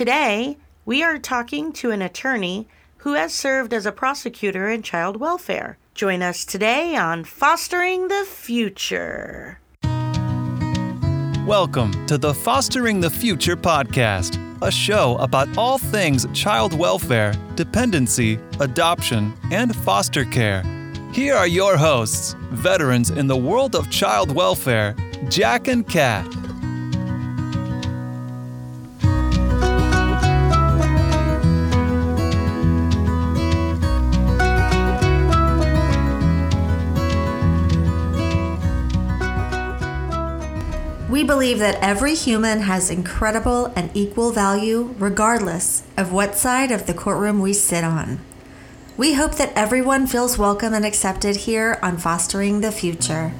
Today, we are talking to an attorney who has served as a prosecutor in child welfare. Join us today on Fostering the Future. Welcome to the Fostering the Future podcast, a show about all things child welfare, dependency, adoption, and foster care. Here are your hosts, veterans in the world of child welfare, Jack and Kat. We believe that every human has incredible and equal value regardless of what side of the courtroom we sit on. We hope that everyone feels welcome and accepted here on Fostering the Future.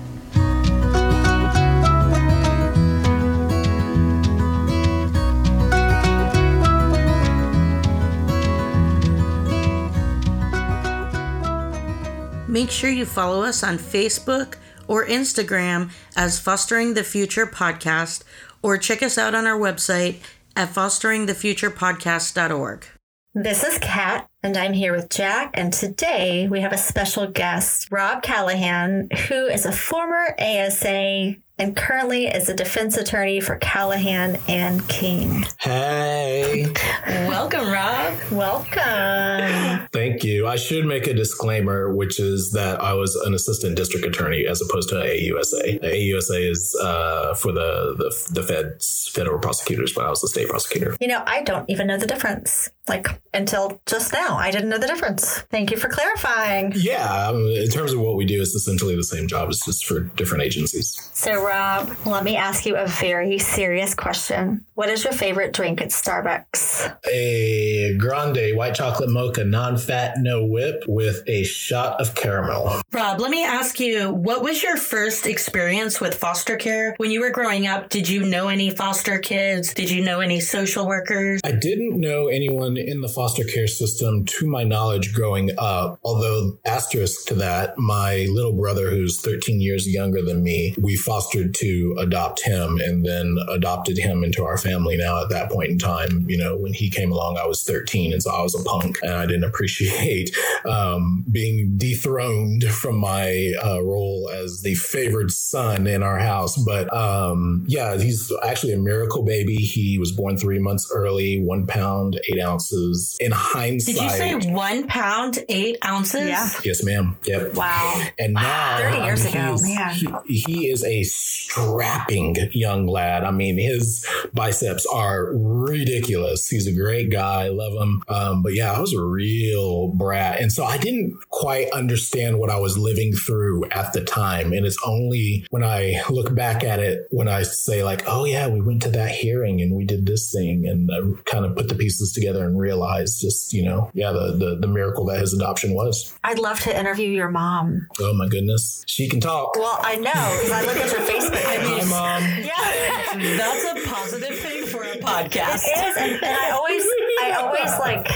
Make sure you follow us on Facebook or Instagram as Fostering the Future Podcast, or check us out on our website at fosteringthefuturepodcast.org. This is Kat, and I'm here with Jack, and today we have a special guest, Rob Callahan, who is a former ASA and currently is a defense attorney for Callahan and King. Hey. Welcome, Rob. Welcome. Thank you. I should make a disclaimer, which is that I was an assistant district attorney as opposed to AUSA. AUSA is uh, for the, the the feds, federal prosecutors, but I was the state prosecutor. You know, I don't even know the difference. Like until just now, I didn't know the difference. Thank you for clarifying. Yeah, um, in terms of what we do, it's essentially the same job. It's just for different agencies. So, Rob, let me ask you a very serious question. What is your favorite drink at Starbucks? A grande white chocolate mocha, non-fat, no whip, with a shot of caramel. Rob, let me ask you what was your first experience with foster care? When you were growing up, did you know any foster kids? Did you know any social workers? I didn't know anyone in the foster care system, to my knowledge, growing up. Although, asterisk to that, my little brother, who's 13 years younger than me, we fostered to adopt him and then adopted him into our family. Now, at that point in time, you know, when he came along, I was 13, and so I was a punk, and I didn't appreciate um, being dethroned from my uh, role as the favored son in our house. But um, yeah, he's actually a miracle baby. He was born three months early, one pound, eight ounces. In hindsight, Did you say one pound, eight ounces? Yeah. Yes, ma'am. Yep. Wow. And now, 30 years um, ago, man. He, he is a strapping young lad. I mean, his biceps are ridiculous. He's a great guy. I love him. Um, but yeah, I was a real brat. And so I didn't quite understand what I was living through at the time. And it's only when I look back at it, when I say, like, oh, yeah, we went to that hearing and we did this thing. And I kind of put the pieces together and realized just, you know, yeah, the, the, the miracle that his adoption was. I'd love to interview your mom. Oh, my goodness. She can talk. Well, I know because I look at your Facebook Hi, page. Mom. Yeah. That's a positive thing for a podcast. It is, and, and I always, I always like.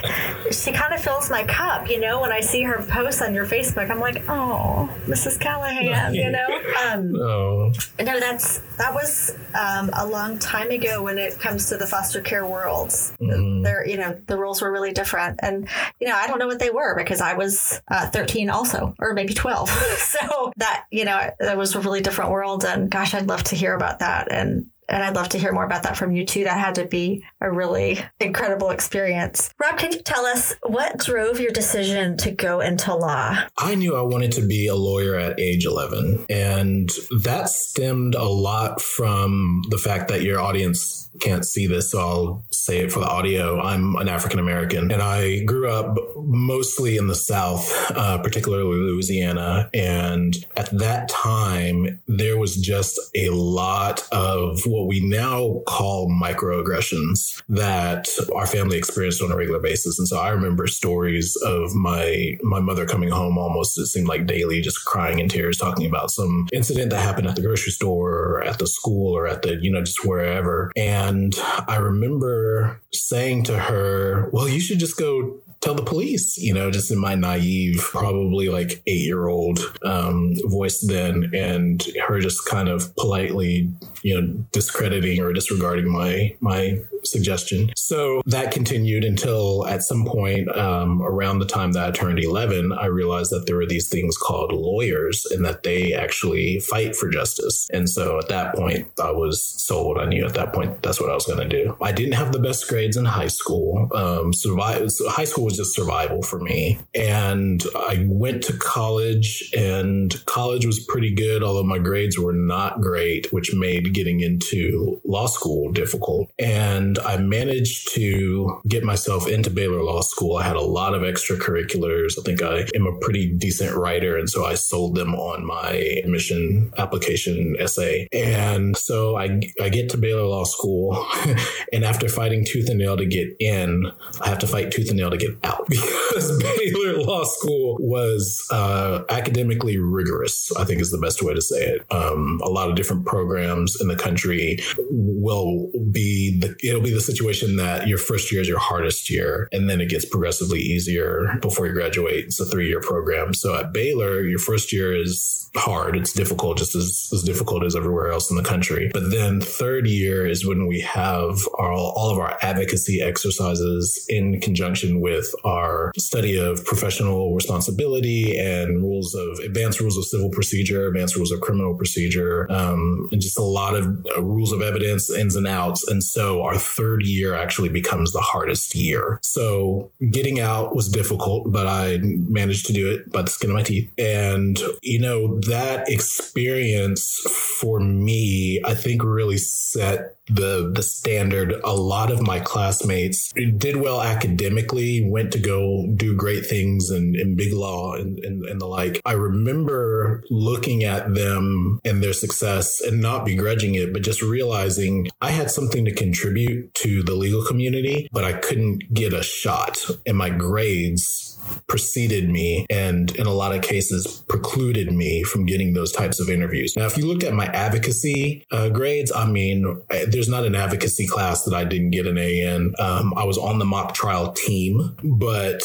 She kind of fills my cup, you know. When I see her post on your Facebook, I'm like, oh, Mrs. Callahan, you know. Um, Oh, no, that's that was um, a long time ago. When it comes to the foster care world, there, you know, the rules were really different, and you know, I don't know what they were because I was uh, 13 also, or maybe 12. so that, you know, that was a really different world, and gosh, I'd love to hear about that, and and I'd love to hear more about that from you too. That had to be a really incredible experience. Rob, can you tell us what drove your decision to go into law? I knew I wanted to be a lawyer at age 11. And that stemmed a lot from the fact that your audience can't see this, so I'll say it for the audio. I'm an African American and I grew up mostly in the South, uh, particularly Louisiana. And at that time, there was just a lot of what we now call microaggressions that our family experienced on a regular basis. And so I remember stories of my my mother coming home almost it seemed like daily, just crying in tears, talking about some incident that happened at the grocery store or at the school or at the, you know, just wherever. And I remember saying to her, Well, you should just go tell the police, you know, just in my naive, probably like eight year old um, voice then, and her just kind of politely, you know, discrediting or disregarding my my suggestion. So that continued until at some point um, around the time that I turned 11, I realized that there were these things called lawyers and that they actually fight for justice. And so at that point, I was sold. I knew at that point that's what I was going to do. I didn't have the best grades in high school. Um, so high school was just survival for me. And I went to college, and college was pretty good, although my grades were not great, which made getting into law school difficult. And I managed to get myself into Baylor Law School. I had a lot of extracurriculars. I think I am a pretty decent writer, and so I sold them on my admission application essay. And so I, I get to Baylor Law School, and after fighting tooth and nail to get in, I have to fight tooth and nail to get out because Baylor Law School was uh, academically rigorous, I think is the best way to say it. Um, a lot of different programs in the country will be the, it'll be the situation that your first year is your hardest year, and then it gets progressively easier before you graduate. It's a three year program. So at Baylor, your first year is hard. It's difficult, just as, as difficult as everywhere else in the country. But then third year is when we have our, all of our advocacy exercises in conjunction with our study of professional responsibility and rules of advanced rules of civil procedure, advanced rules of criminal procedure, um, and just a lot of uh, rules of evidence, ins and outs. And so our third year actually becomes the hardest year. So getting out was difficult, but I managed to do it by the skin of my teeth. And, you know, that experience for me, I think really set the the standard a lot of my classmates did well academically went to go do great things in, in big law and, and, and the like i remember looking at them and their success and not begrudging it but just realizing i had something to contribute to the legal community but i couldn't get a shot and my grades preceded me and in a lot of cases precluded me from getting those types of interviews. Now, if you look at my advocacy uh, grades, I mean, there's not an advocacy class that I didn't get an A in. Um, I was on the mock trial team, but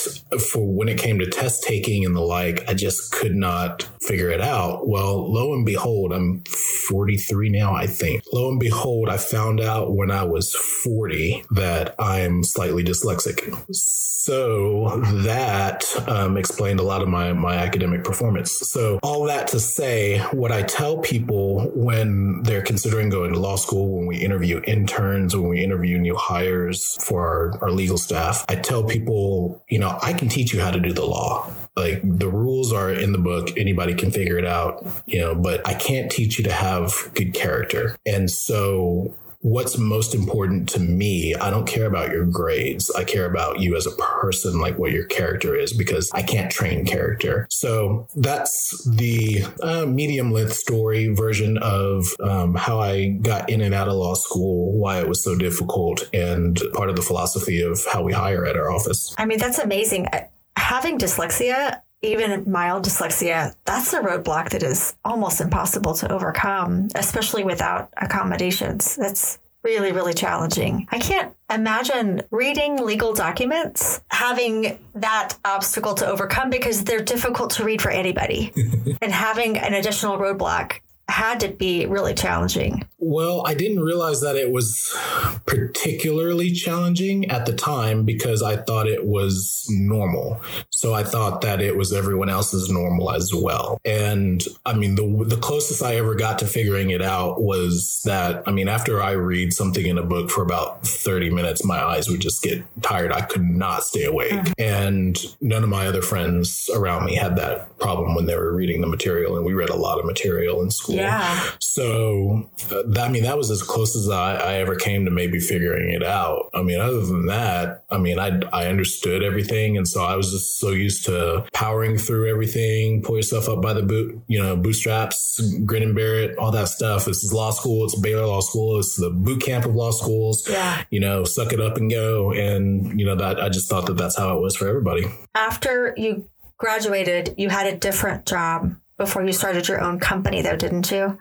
for when it came to test taking and the like, I just could not figure it out. Well, lo and behold, I'm 43 now, I think. Lo and behold, I found out when I was 40 that I'm slightly dyslexic. So that um, explained a lot of my, my academic performance. So, all that to say, what I tell people when they're considering going to law school, when we interview interns, when we interview new hires for our, our legal staff, I tell people, you know, I can teach you how to do the law. Like the rules are in the book. Anybody can figure it out you know but i can't teach you to have good character. And so what's most important to me. I don't care about your grades. I care about you as a person, like what your character is, because I can't train character. So that's the uh, medium length story version of um, how I got in and out of law school, why it was so difficult, and part of the philosophy of how we hire at our office. I mean, that's amazing. Having dyslexia, even mild dyslexia, that's a roadblock that is almost impossible to overcome, especially without accommodations. That's really, really challenging. I can't imagine reading legal documents having that obstacle to overcome because they're difficult to read for anybody and having an additional roadblock had to be really challenging. Well, I didn't realize that it was particularly challenging at the time because I thought it was normal. So I thought that it was everyone else's normal as well. And I mean, the the closest I ever got to figuring it out was that I mean, after I read something in a book for about 30 minutes, my eyes would just get tired. I could not stay awake. Mm. And none of my other friends around me had that problem when they were reading the material and we read a lot of material in school. Yeah. So, uh, I mean, that was as close as I, I, ever came to maybe figuring it out. I mean, other than that, I mean, I, I understood everything. And so I was just so used to powering through everything, pull yourself up by the boot, you know, bootstraps, grin and bear it, all that stuff. This is law school. It's Baylor Law School. It's the boot camp of law schools. Yeah. You know, suck it up and go. And, you know, that I just thought that that's how it was for everybody. After you graduated, you had a different job before you started your own company, though, didn't you?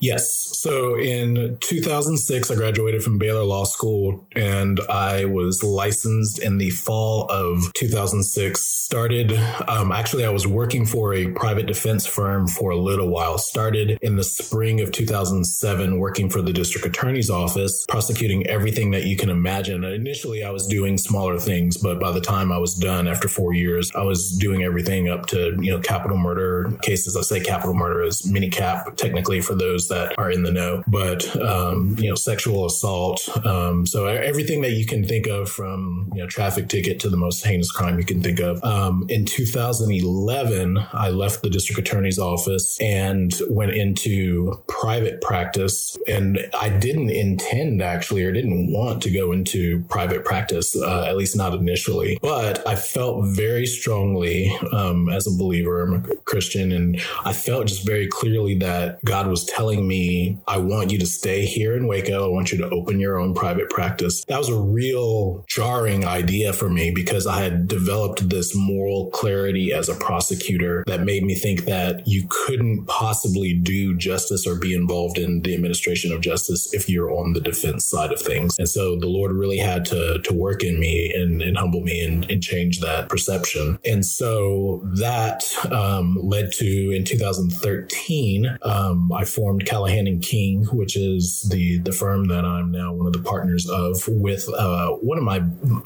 Yes. So in 2006, I graduated from Baylor Law School and I was licensed in the fall of 2006. Started, um, actually, I was working for a private defense firm for a little while. Started in the spring of 2007, working for the district attorney's office, prosecuting everything that you can imagine. Initially, I was doing smaller things, but by the time I was done after four years, I was doing everything up to, you know, capital murder cases. I say capital murder is mini cap, technically, for those that are in the know, but, um, you know, sexual assault. Um, so everything that you can think of from, you know, traffic ticket to the most heinous crime you can think of. Um, in 2011, I left the district attorney's office and went into private practice. And I didn't intend actually, or didn't want to go into private practice, uh, at least not initially. But I felt very strongly um, as a believer, I'm a Christian, and I felt just very clearly that God was telling me, I want you to stay here in Waco. I want you to open your own private practice. That was a real jarring idea for me because I had developed this moral clarity as a prosecutor that made me think that you couldn't possibly do justice or be involved in the administration of justice if you're on the defense side of things. And so the Lord really had to, to work in me and, and humble me and, and change that perception. And so that um, led to in 2013, um, I formed Callahan and King, which is the, the firm that I'm now one of the partners of with uh, one of my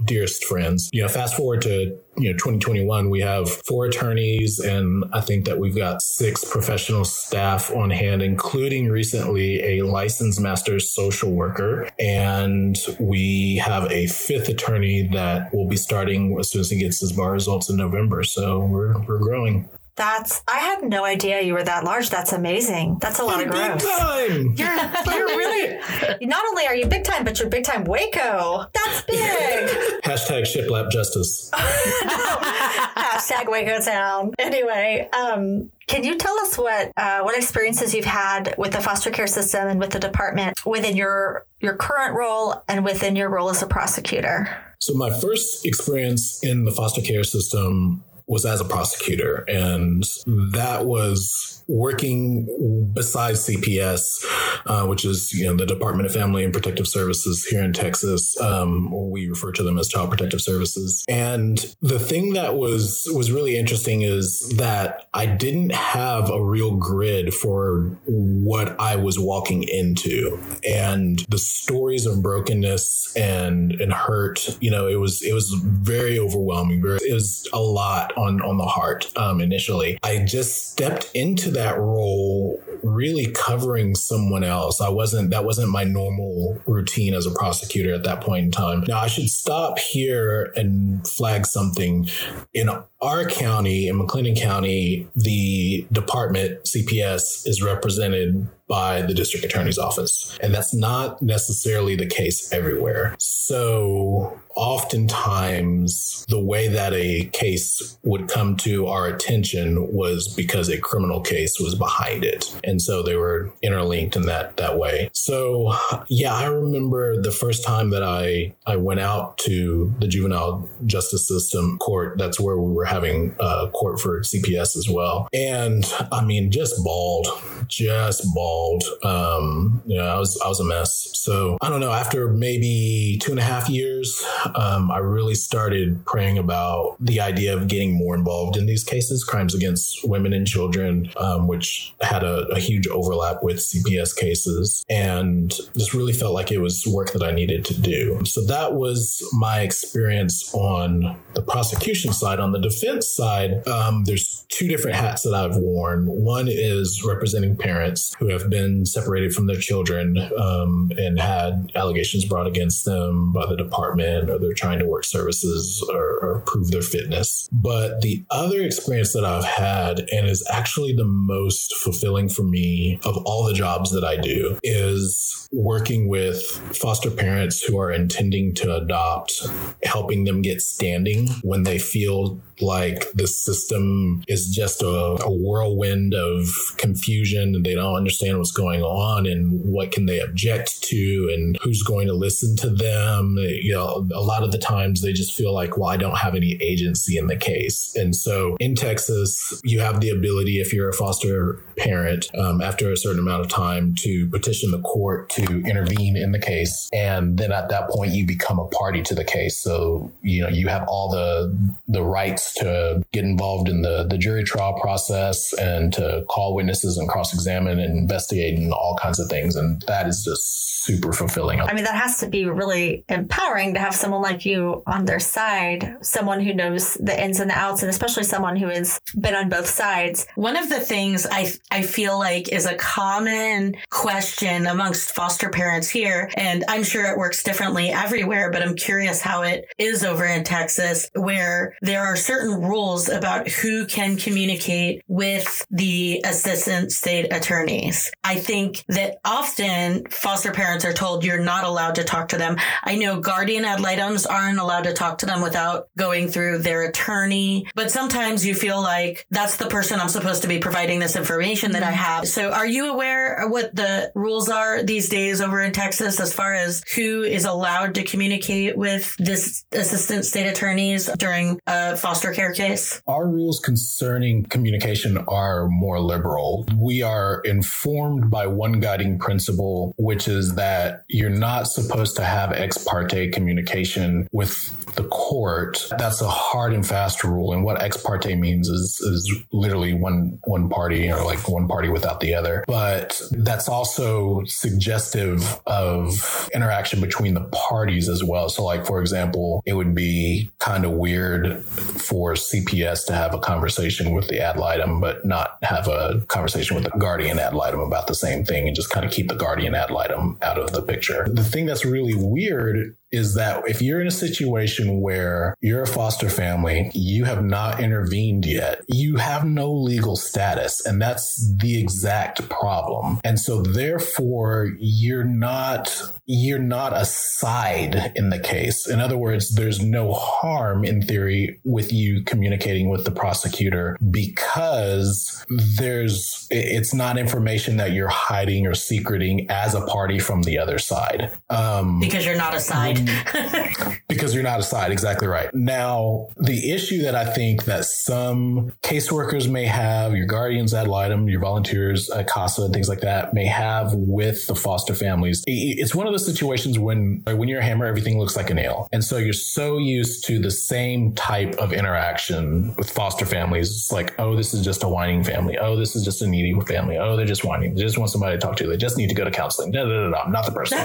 dearest friends. You know, fast forward to you know 2021 we have four attorneys and i think that we've got six professional staff on hand including recently a licensed master social worker. And we have a fifth attorney that will be starting as soon as he gets his bar results in november. So we're we're growing that's I had no idea you were that large. That's amazing. That's a lot of growth. Big time. You're you're really not only are you big time, but you're big time Waco. That's big. Hashtag shiplap justice. Hashtag Waco Town. Anyway, um, can you tell us what uh, what experiences you've had with the foster care system and with the department within your your current role and within your role as a prosecutor? So my first experience in the foster care system was as a prosecutor. And that was working besides CPS, uh, which is you know the Department of Family and Protective Services here in Texas. Um, we refer to them as Child Protective Services. And the thing that was was really interesting is that I didn't have a real grid for what I was walking into, and the stories of brokenness and and hurt. You know, it was it was very overwhelming. It was a lot on on the heart um, initially. I just stepped into that role really covering someone else. I wasn't that wasn't my normal routine as a prosecutor at that point in time. Now I should stop here and flag something in our county in McLennan County, the department CPS is represented by the district attorney's office. And that's not necessarily the case everywhere. So oftentimes the way that a case would come to our attention was because a criminal case was behind it. And so they were interlinked in that that way. So yeah, I remember the first time that I I went out to the juvenile justice system court. That's where we were having uh, court for CPS as well. And I mean, just bald just bawled. Um, I was I was a mess. So I don't know. After maybe two and a half years, um, I really started praying about the idea of getting more involved in these cases, crimes against women and children, um, which had a, a huge overlap with CPS cases, and just really felt like it was work that I needed to do. So that was my experience on the prosecution side. On the defense side, um, there's two different hats that I've worn. One is representing parents who have been separated from their children um, and had allegations brought against them by the department or they're trying to work services or, or prove their fitness. But the other experience that I've had, and is actually the most fulfilling for me of all the jobs that I do, is working with foster parents who are intending to adopt, helping them get standing when they feel like the system is just a, a whirlwind of confusion and they don't understand understand what's going on and what can they object to and who's going to listen to them. You know, a lot of the times they just feel like, well, I don't have any agency in the case. And so in Texas, you have the ability, if you're a foster parent, um, after a certain amount of time, to petition the court to intervene in the case. And then at that point, you become a party to the case. So, you know, you have all the the rights to get involved in the, the jury trial process and to call witnesses and cross examine and investigate and all kinds of things. And that is just super fulfilling. I mean, that has to be really empowering to have someone like you on their side, someone who knows the ins and the outs, and especially someone who has been on both sides. One of the things I I feel like is a common question amongst foster parents here, and I'm sure it works differently everywhere, but I'm curious how it is over in Texas, where there are certain rules about who can communicate with the assistant state attorneys. I think that often foster parents parents are told you're not allowed to talk to them. I know guardian ad litems aren't allowed to talk to them without going through their attorney, but sometimes you feel like that's the person I'm supposed to be providing this information that I mm-hmm. have. So are you aware what the rules are these days over in Texas as far as who is allowed to communicate with this assistant state attorneys during a foster care case? Our rules concerning communication are more liberal. We are informed by one guiding principle, which is that you're not supposed to have ex parte communication with the court. That's a hard and fast rule. And what ex parte means is, is literally one, one party or like one party without the other. But that's also suggestive of interaction between the parties as well. So like, for example, it would be kind of weird for CPS to have a conversation with the ad litem, but not have a conversation with the guardian ad litem about the same thing and just kind of keep the guardian ad litem out of the picture. The thing that's really weird is that if you're in a situation where you're a foster family, you have not intervened yet, you have no legal status. And that's the exact problem. And so therefore you're not, you're not a side in the case. In other words, there's no harm in theory with you communicating with the prosecutor because there's, it's not information that you're hiding or secreting as a party from the other side. Um, because you're not a side. because you're not a side. Exactly right. Now, the issue that I think that some caseworkers may have, your guardians ad litem, your volunteers at CASA and things like that may have with the foster families. It's one of those situations when, when you're a hammer, everything looks like a nail. And so you're so used to the same type of interaction with foster families. It's like, oh, this is just a whining family. Oh, this is just a needy family. Oh, they're just whining. They just want somebody to talk to. They just need to go to counseling. Da, da, da, da. I'm not the person.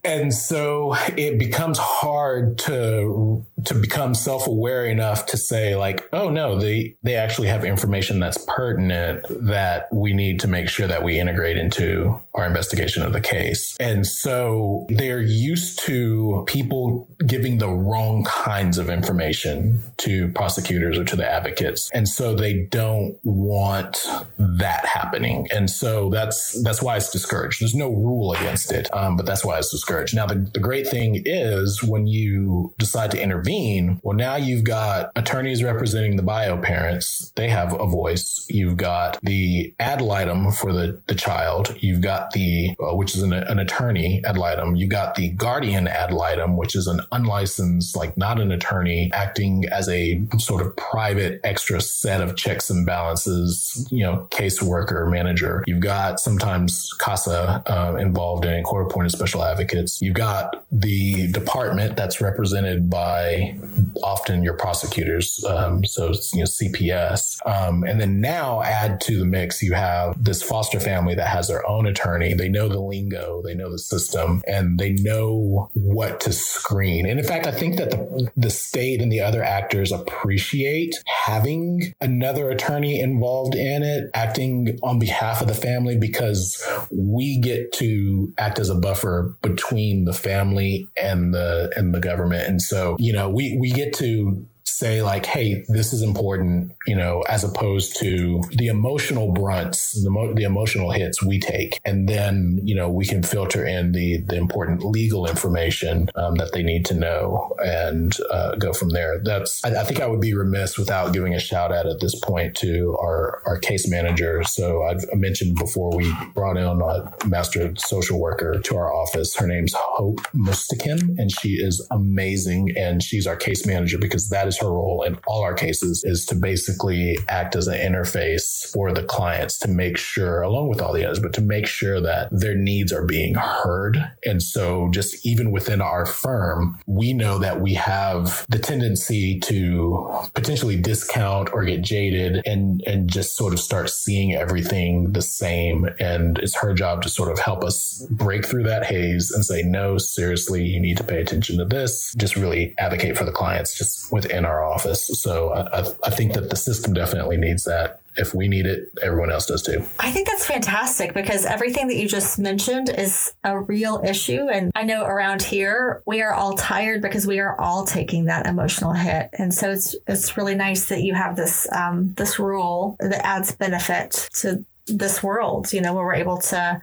and so it becomes hard to to become self-aware enough to say like oh no they they actually have information that's pertinent that we need to make sure that we integrate into our investigation of the case. And so they're used to people giving the wrong kinds of information to prosecutors or to the advocates. And so they don't want that happening. And so that's that's why it's discouraged. There's no rule against it um, but that's why it's discouraged. Now the, the great thing is when you decide to intervene well now you've got attorneys representing the bio parents they have a voice. You've got the ad litem for the, the child. You've got the uh, which is an, an attorney ad litem. You've got the guardian ad litem which is an unlicensed like not an attorney acting as a sort of private extra set of checks and balances you know caseworker manager. You've got sometimes casa uh, involved in court appointed special advocates. You've got the department that's represented by often your prosecutors. Um, so, you know, CPS. Um, and then now add to the mix, you have this foster family that has their own attorney. They know the lingo, they know the system, and they know what to screen. And in fact, I think that the, the state and the other actors appreciate having another attorney involved in it, acting on behalf of the family, because we get to act as a buffer between the family and the and the government. And so, you know, we we get to say like, hey, this is important, you know, as opposed to the emotional brunts, the, mo- the emotional hits we take. And then, you know, we can filter in the, the important legal information um, that they need to know and uh, go from there. That's, I, I, think I would be remiss without giving a shout out at this point to our, our case manager. So I've mentioned before we brought in a master social worker to our office. Her name's Hope Mustakin, and she is amazing. And she's our case manager because that is her role in all our cases is to basically act as an interface for the clients to make sure, along with all the others, but to make sure that their needs are being heard. And so just even within our firm, we know that we have the tendency to potentially discount or get jaded and, and just sort of start seeing everything the same. And it's her job to sort of help us break through that haze and say, no, seriously, you need to pay attention to this. Just really advocate for the clients just within our office. So I, I think that the system definitely needs that if we need it, everyone else does too. I think that's fantastic because everything that you just mentioned is a real issue. And I know around here, we are all tired because we are all taking that emotional hit. And so it's, it's really nice that you have this, um, this rule that adds benefit to this world, you know, where we're able to,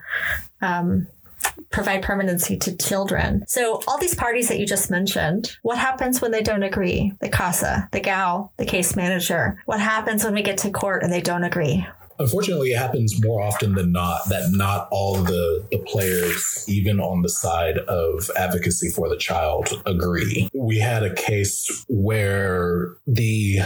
um, provide permanency to children. So all these parties that you just mentioned, what happens when they don't agree? The CASA, the GAL, the case manager. What happens when we get to court and they don't agree? Unfortunately, it happens more often than not that not all the, the players, even on the side of advocacy for the child, agree. We had a case where the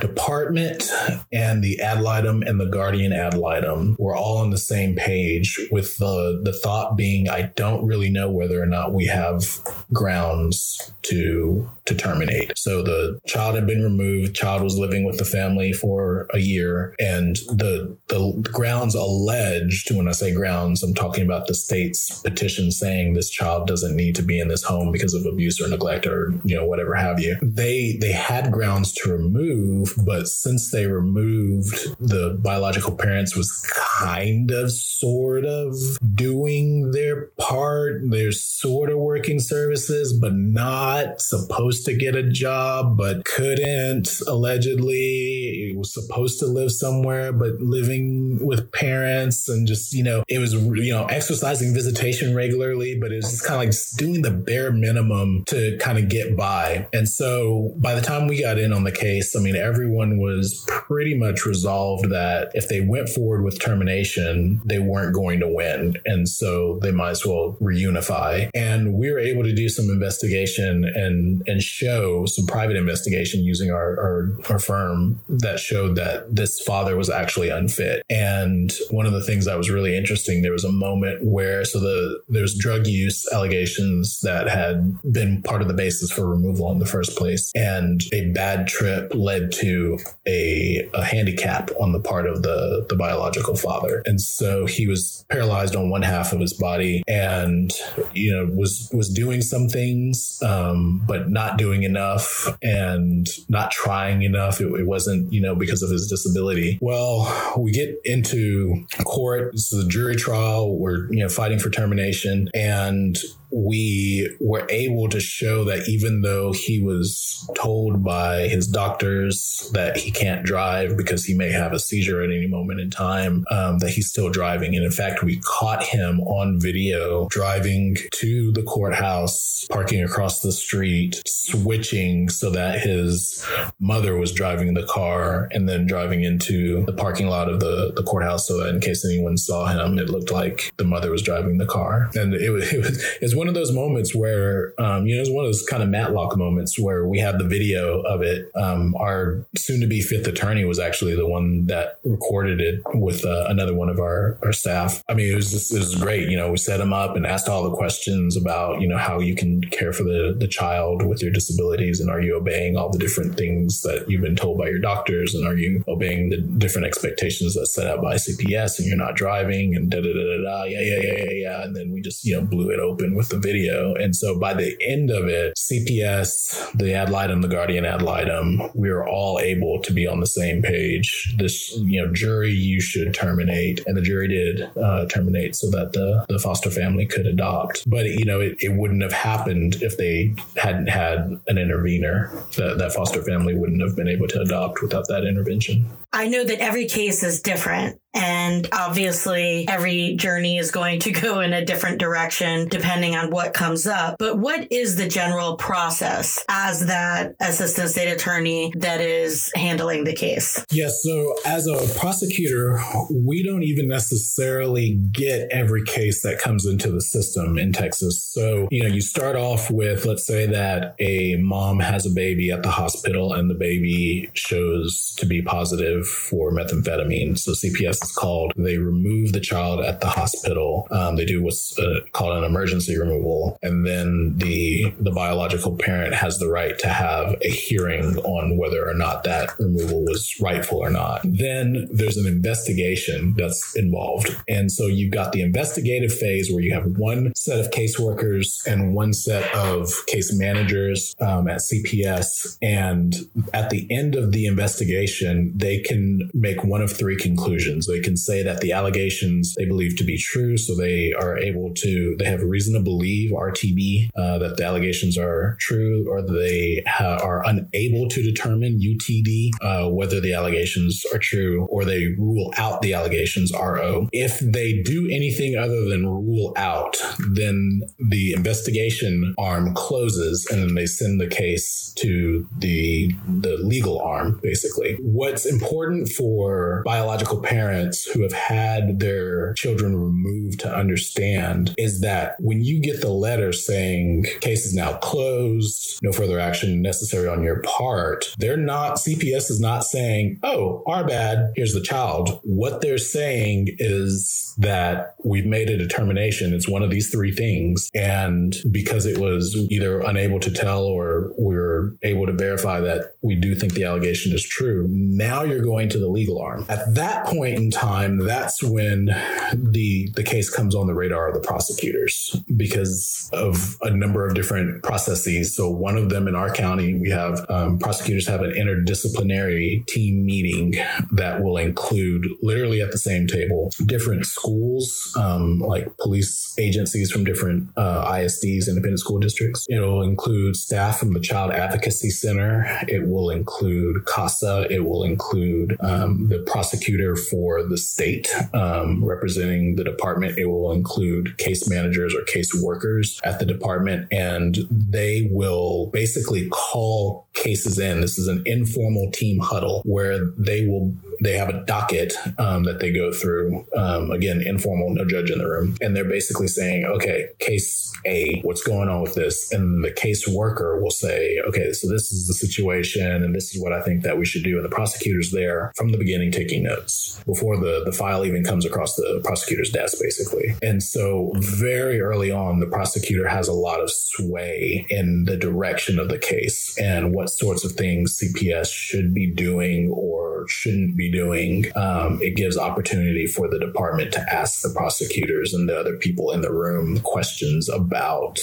department and the ad litem and the guardian ad litem were all on the same page with the, the thought being, I don't really know whether or not we have grounds to to terminate. So the child had been removed, child was living with the family for a year, and the the grounds alleged, when I say grounds, I'm talking about the state's petition saying this child doesn't need to be in this home because of abuse or neglect or, you know, whatever have you. They they had grounds to remove, but since they removed the biological parents was kind of sort of doing their part. They're sort of working services, but not supposed to get a job, but couldn't allegedly. was supposed to live somewhere, but living with parents and just, you know, it was, you know, exercising visitation regularly, but it was just kind of like just doing the bare minimum to kind of get by. And so by the time we got in on the case, I mean, everyone was pretty much resolved that if they went forward with termination, they weren't going to win. And so they might as well reunify. And we were able to do some investigation and, and show some private investigation using our, our, our firm that showed that this father was actually unfit. Fit and one of the things that was really interesting, there was a moment where, so the, there's drug use allegations that had been part of the basis for removal in the first place. And a bad trip led to a, a handicap on the part of the, the biological father. And so he was paralyzed on one half of his body and, you know, was, was doing some things, um, but not doing enough and not trying enough. It, it wasn't, you know, because of his disability. Well, we get into court. This is a jury trial. We're, you know, fighting for termination and we were able to show that even though he was told by his doctors that he can't drive because he may have a seizure at any moment in time, um, that he's still driving. And in fact, we caught him on video driving to the courthouse, parking across the street, switching so that his mother was driving the car and then driving into the parking lot of the, the courthouse so that in case anyone saw him, it looked like the mother was driving the car. And it was, it was, it was one of those moments where, um, you know, it's one of those kind of Matlock moments where we have the video of it. Um, our soon to be fifth attorney was actually the one that recorded it with uh, another one of our, our staff. I mean, it was just, it was great. You know, we set him up and asked all the questions about, you know, how you can care for the, the child with your disabilities and are you obeying all the different things that you've been told by your doctors and are you obeying the different expectations that's set out by CPS and you're not driving and da da da da da. Yeah, yeah, yeah, yeah, yeah. And then we just, you know, blew it open with with the video. And so by the end of it, CPS, the ad litem, the guardian ad litem, we were all able to be on the same page. This, you know, jury, you should terminate. And the jury did uh, terminate so that the, the foster family could adopt. But, you know, it, it wouldn't have happened if they hadn't had an intervener. That, that foster family wouldn't have been able to adopt without that intervention. I know that every case is different. And obviously, every journey is going to go in a different direction depending on what comes up. But what is the general process as that assistant state attorney that is handling the case? Yes. So, as a prosecutor, we don't even necessarily get every case that comes into the system in Texas. So, you know, you start off with, let's say that a mom has a baby at the hospital and the baby shows to be positive for methamphetamine. So, CPS is called. They remove the child at the hospital. Um, they do what's uh, called an emergency removal, and then the the biological parent has the right to have a hearing on whether or not that removal was rightful or not. Then there's an investigation that's involved, and so you've got the investigative phase where you have one set of caseworkers and one set of case managers um, at CPS, and at the end of the investigation, they can make one of three conclusions. They can say that the allegations they believe to be true, so they are able to, they have reason to believe, RTB, uh, that the allegations are true, or they ha- are unable to determine, UTD, uh, whether the allegations are true, or they rule out the allegations, RO. If they do anything other than rule out, then the investigation arm closes and then they send the case to the, the legal arm, basically. What's important for biological parents who have had their children removed to understand is that when you get the letter saying case is now closed, no further action necessary on your part, they're not, CPS is not saying, oh, our bad, here's the child. What they're saying is that we've made a determination. It's one of these three things. And because it was either unable to tell or we're able to verify that we do think the allegation is true, now you're going to the legal arm. At that point in time, that's when the the case comes on the radar of the prosecutors because of a number of different processes. So one of them in our county, we have um, prosecutors have an interdisciplinary team meeting that will include literally at the same table different schools, um, like police agencies from different uh, ISDs, independent school districts. It will include staff from the Child Advocacy Center. It will include CASA. It will include um, the prosecutor for the state um, representing the department. It will include case managers or case workers at the department, and they will basically call cases in. This is an informal team huddle where they will they have a docket um, that they go through. Um, again, informal, no judge in the room, and they're basically saying, okay, case A, what's going on with this? And the case worker will say, okay, so this is the situation, and this is what I think that we should do. And the prosecutor's there from the beginning taking notes before the the file even comes across the prosecutor's desk, basically. And so very early on, the prosecutor has a lot of sway in the direction of the case and what sorts of things CPS should be doing or shouldn't be doing. Um, it gives opportunity for the department to ask the prosecutors and the other people in the room questions about,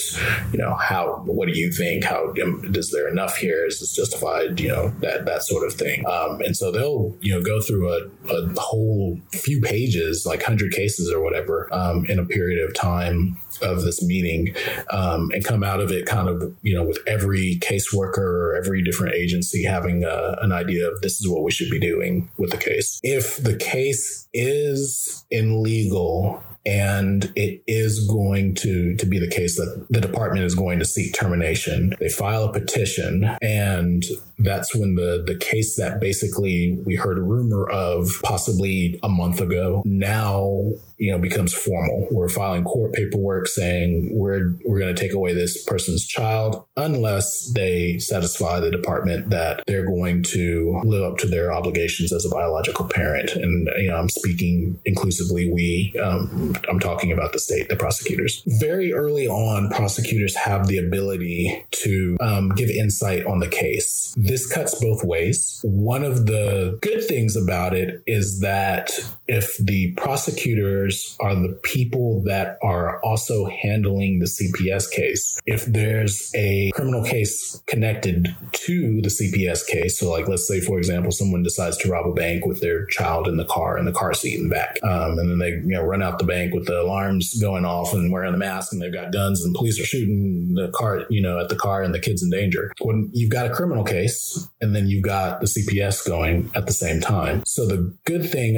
you know, how, what do you think? How, um, there enough here? Is this justified? You know, that, that sort of thing. Um, and so they'll, you know, go through a, a whole few pages, like 100 cases or whatever, um, in a period of time of this meeting um, and come out of it kind of you know with every caseworker or every different agency having a, an idea of this is what we should be doing with the case. If the case is in legal and it is going to to be the case that the department is going to seek termination. They file a petition and that's when the the case that basically we heard a rumor of possibly a month ago. Now you know becomes formal we're filing court paperwork saying we're we're going to take away this person's child unless they satisfy the department that they're going to live up to their obligations as a biological parent and you know i'm speaking inclusively we um, I'm talking about the state, the prosecutors. Very early on, prosecutors have the ability to um, give insight on the case. This cuts both ways. One of the good things about it is that if the prosecutors are the people that are also handling the CPS case. If there's a criminal case connected to the CPS case, so like let's say for example someone decides to rob a bank with their child in the car in the car seat in the back, um, and then they you know run out the bank with the alarms going off and wearing the mask and they've got guns and police are shooting the car you know at the car and the kids in danger. When you've got a criminal case and then you've got the CPS going at the same time, so the good thing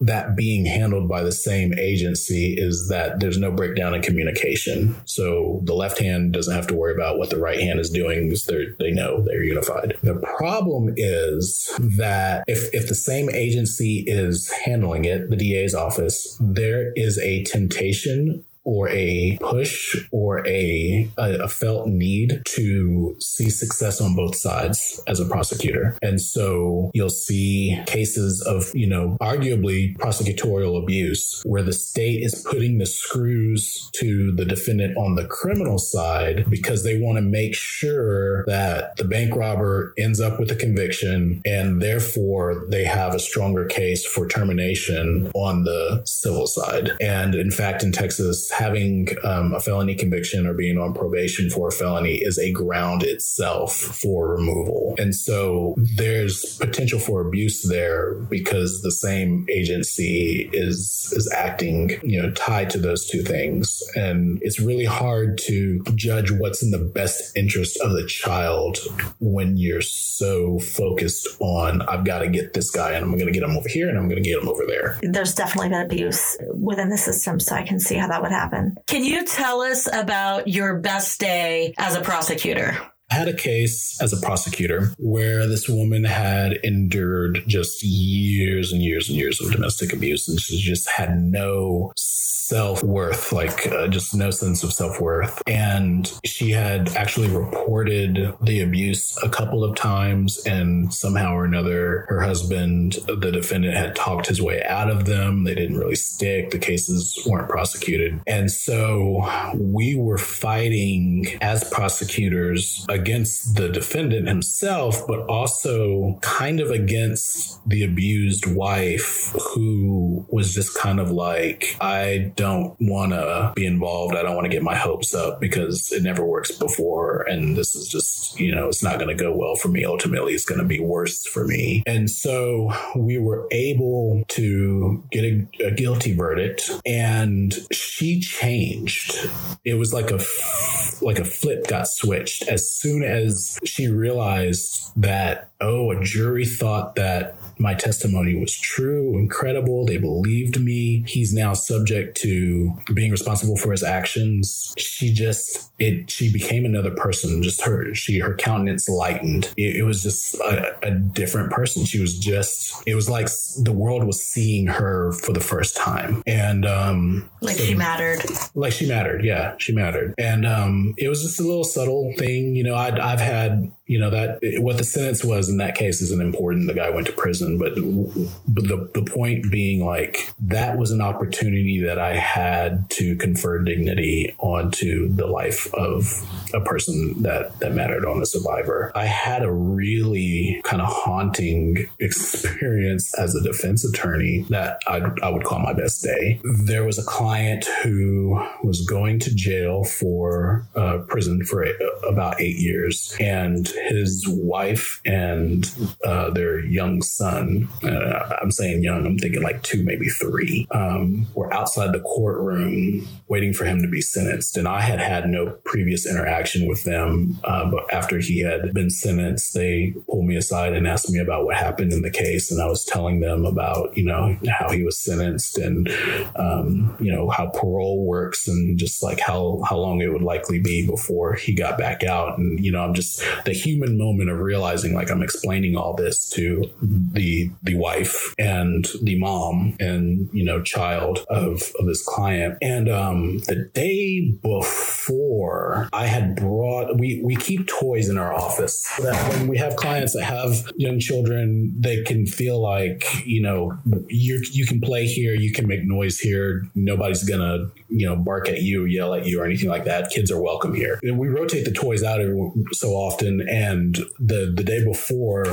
that being handled by the same agency is that there's no breakdown in communication. So the left hand doesn't have to worry about what the right hand is doing because they know they're unified. The problem is that if, if the same agency is handling it, the DA's office, there is a temptation or a push or a, a, a, felt need to see success on both sides as a prosecutor. And so you'll see cases of, you know, arguably prosecutorial abuse where the state is putting the screws to the defendant on the criminal side because they want to make sure that the bank robber ends up with a conviction and therefore they have a stronger case for termination on the civil side. And in fact, in Texas, having um, a felony conviction or being on probation for a felony is a ground itself for removal. And so there's potential for abuse there because the same agency is is acting, you know, tied to those two things. And it's really hard to judge what's in the best interest of the child when you're so focused on I've got to get this guy and I'm going to get him over here and I'm going to get him over there. There's definitely been abuse within the system, so I can see how that would happen happen. Can you tell us about your best day as a prosecutor? I had a case as a prosecutor where this woman had endured just years and years and years of domestic abuse, and she just had no self worth, like uh, just no sense of self worth. And she had actually reported the abuse a couple of times, and somehow or another, her husband, the defendant, had talked his way out of them. They didn't really stick, the cases weren't prosecuted. And so we were fighting as prosecutors against the defendant himself, but also kind of against the abused wife who was just kind of like, I don't want to be involved. I don't want to get my hopes up because it never works before. And this is just, you know, it's not going to go well for me. Ultimately, it's going to be worse for me. And so we were able to get a, a guilty verdict and she changed. It was like a, like a flip got switched as soon as she realized that, oh, a jury thought that my testimony was true and credible. They believed me. He's now subject to being responsible for his actions. She just it she became another person. Just her she her countenance lightened. It, it was just a, a different person. She was just it was like the world was seeing her for the first time. And um like so, she mattered. Like she mattered. Yeah, she mattered. And um it was just a little subtle thing. You know, I'd I've had you know that what the sentence was in that case isn't important the guy went to prison but, but the, the point being like that was an opportunity that i had to confer dignity onto the life of a person that that mattered on a survivor. I had a really kind of haunting experience as a defense attorney that I'd, i would call my best day. There was a client who was going to jail for uh, prison for a, about eight years and his wife and uh, their young son, uh, I'm saying young, I'm thinking like two, maybe three, um, were outside the courtroom waiting for him to be sentenced. And I had had no previous interaction with them. Uh, but after he had been sentenced, they pulled me aside and asked me about what happened in the case. And I was telling them about, you know, how he was sentenced and, um, you know, how parole works and just like how, how long it would likely be before he got back out. And, you know, I'm just the human moment of realizing like I'm explaining all this to the the wife and the mom and you know child of of this client. And um, the day before, I had brought we we keep toys in our office so that when we have clients that have young children, they can feel like you know you you can play here, you can make noise here. Nobody's gonna you know bark at you, yell at you, or anything like that. Kids are welcome here. And we rotate the toys out every so often, and the the day before before,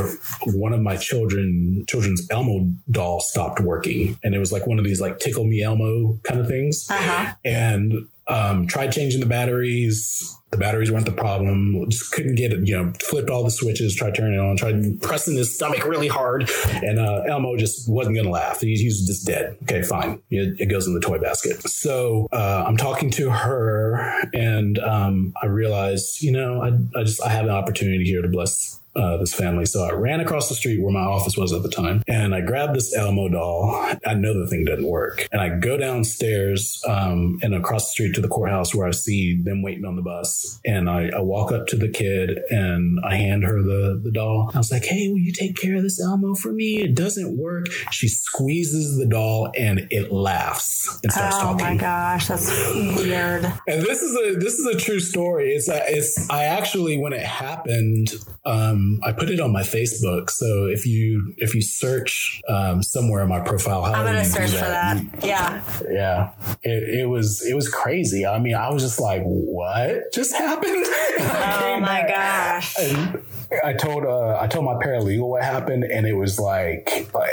one of my children children's Elmo doll stopped working, and it was like one of these like tickle me Elmo kind of things. Uh-huh. And um, tried changing the batteries. The batteries weren't the problem. Just couldn't get it. You know, flipped all the switches. Tried turning it on. Tried pressing his stomach really hard, and uh, Elmo just wasn't going to laugh. He's, he's just dead. Okay, fine. It, it goes in the toy basket. So uh, I'm talking to her, and um, I realize, you know, I, I just I have an opportunity here to bless uh, this family. So I ran across the street where my office was at the time and I grabbed this Elmo doll. I know the thing didn't work. And I go downstairs um, and across the street to the courthouse where I see them waiting on the bus. And I, I walk up to the kid and I hand her the, the doll. I was like, hey, will you take care of this Elmo for me? It doesn't work. She squeezes the doll and it laughs and starts Oh talking. my gosh, that's weird. And this is a this is a true story. It's a, it's I actually when it happened, um, I put it on my Facebook. So if you if you search um, somewhere in my profile, how I'm gonna you search for that. Yeah. yeah, it, it was it was crazy. I mean, I was just like, what just happened? Oh my gosh. And I told uh, I told my paralegal what happened, and it was like, like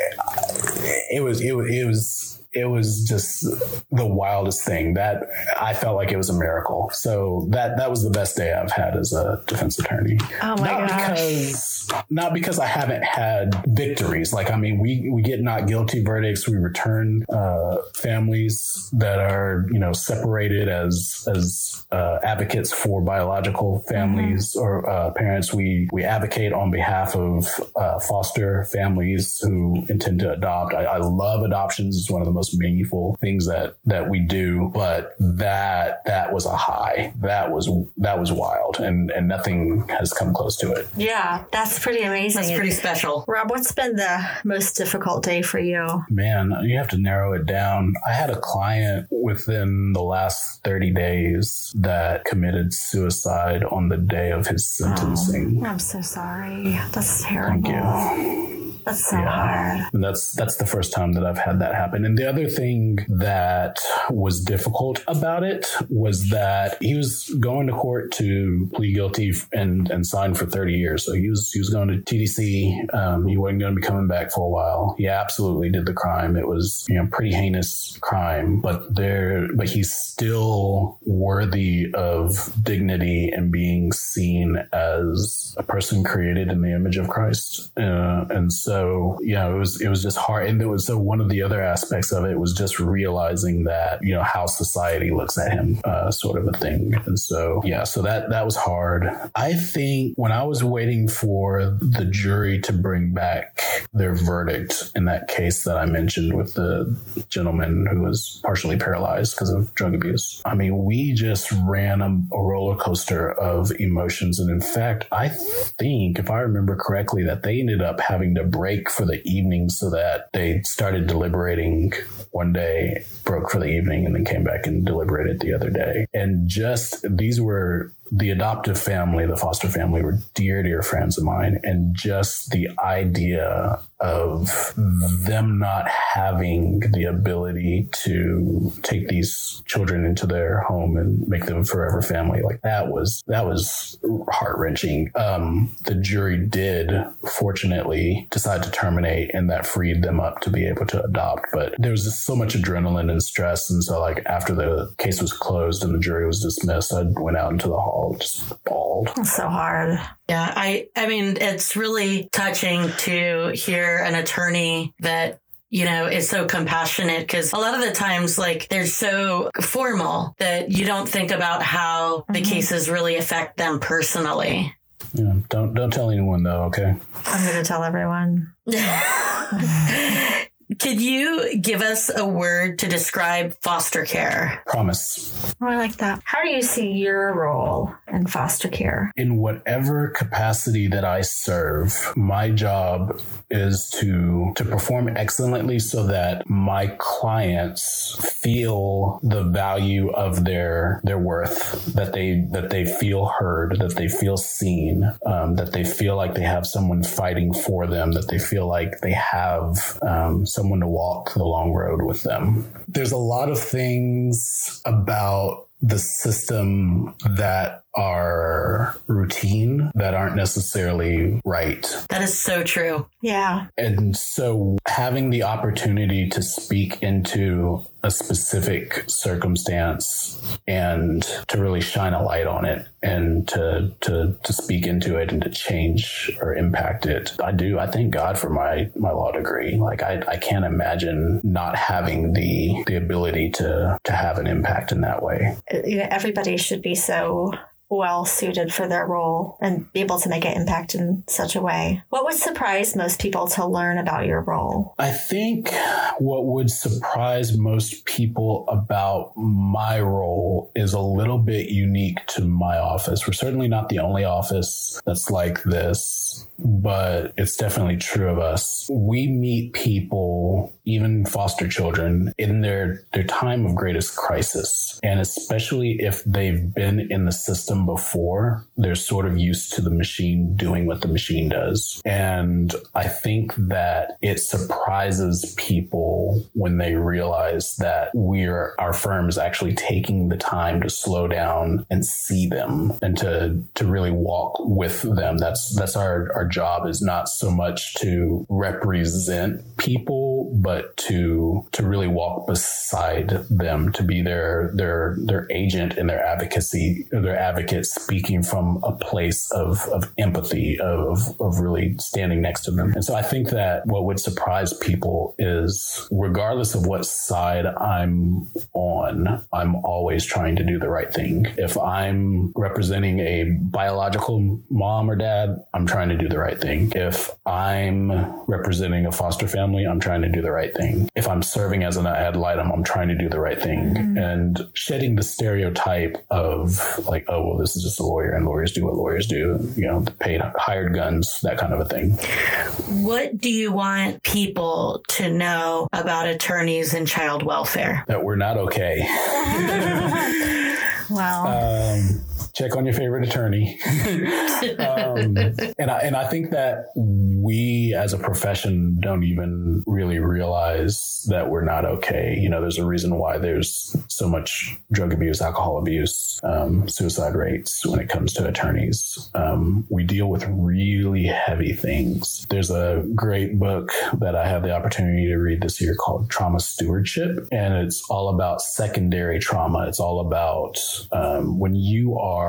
it was it was it was it was just the wildest thing that I felt like it was a miracle. So that that was the best day I've had as a defense attorney. Oh my not gosh. because not because I haven't had victories. Like I mean, we we get not guilty verdicts. We return uh, families that are you know separated as as uh, advocates for biological families or uh, parents. We we advocate on behalf of uh, foster families who intend to adopt. I, I love adoptions. It's one of the most meaningful things that that we do. But that that was a high. That was that was wild, and and nothing has come close to it. Yeah, that's pretty amazing. That's pretty special. Rob, what's been the most difficult day for you? Man, you have to narrow it down. I had a client within the last 30 days that committed suicide on the day of his oh, sentencing. I'm so sorry. That's Thank terrible. you. That's so hard. And that's that's the first time that I've had that happen. And the other thing that was difficult about it was that he was going to court to plead guilty and and sign for 30 years. So he was he was going to TDC. Um, he wasn't going to be coming back for a while. He absolutely did the crime. It was you know pretty heinous crime, but there but he's still worthy of dignity and being seen as a person created in the image of Christ. Uh, and so yeah, it was it was just hard. And there was so one of the other aspects of it was just realizing that you know how society looks at him, uh, sort of a thing. And so yeah, so that that was hard. I think when I was waiting for the jury to bring back their verdict in that case that I mentioned with the gentleman who was partially paralyzed because of drug abuse. I mean, we just ran a, a roller coaster of emotions. And in fact, I think, if I remember correctly, that they ended up having to break for the evening so that they started deliberating one day, broke for the evening, and then came back and deliberated the other day. And just these were the adoptive family, the foster family were dear, dear friends of mine. And just the idea of them not having the ability to take these children into their home and make them a forever family, like that was, that was heart wrenching. Um, the jury did fortunately decide to terminate and that freed them up to be able to adopt. But there was just so much adrenaline and stress. And so like after the case was closed and the jury was dismissed, I went out into the hall just bawled. That's so hard. Yeah, I I mean it's really touching to hear an attorney that you know is so compassionate because a lot of the times like they're so formal that you don't think about how the mm-hmm. cases really affect them personally. Yeah, don't don't tell anyone though, okay? I'm going to tell everyone. Could you give us a word to describe foster care? Promise. Oh, I like that. How do you see your role in foster care? In whatever capacity that I serve, my job is to to perform excellently so that my clients feel the value of their their worth, that they that they feel heard, that they feel seen, um, that they feel like they have someone fighting for them, that they feel like they have um, someone to walk the long road with them. There's a lot of things about the system that are routine that aren't necessarily right. That is so true. Yeah. And so having the opportunity to speak into a specific circumstance and to really shine a light on it and to to to speak into it and to change or impact it. I do. I thank God for my my law degree. Like I, I can't imagine not having the the ability to to have an impact in that way. Uh, everybody should be so well suited for their role and be able to make an impact in such a way. What would surprise most people to learn about your role? I think what would surprise most people about my role is a little bit unique to my office. We're certainly not the only office that's like this, but it's definitely true of us. We meet people, even foster children, in their, their time of greatest crisis. And especially if they've been in the system before, they're sort of used to the machine doing what the machine does. And I think that it surprises people when they realize that we're, our firm is actually taking the time to slow down and see them and to, to really walk with them. That's, that's our, our job is not so much to represent people, but to, to really walk beside them, to be their, their, their agent and their advocacy, their advocate speaking from a place of, of empathy, of, of really standing next to them. And so I think that what would surprise people is regardless of what side I'm on, I'm always trying to do the right thing. If I'm representing a biological mom or dad, I'm trying to do the right thing. If I'm representing a foster family, I'm trying to do the right thing. If I'm serving as an ad litem, I'm trying to do the right thing. Mm-hmm. And shedding the stereotype of like, oh, well, this is just a lawyer and lawyers do what lawyers do, you know, paid hired guns, that kind of a thing. What do you want people to know about attorneys and child welfare? That we're not okay. wow. Um, check on your favorite attorney. um, and I and I think that we as a profession don't even really realize that we're not okay. You know, there's a reason why there's so much drug abuse, alcohol abuse, um, suicide rates when it comes to attorneys. Um, we deal with really heavy things. There's a great book that I had the opportunity to read this year called Trauma Stewardship, and it's all about secondary trauma. It's all about um, when you are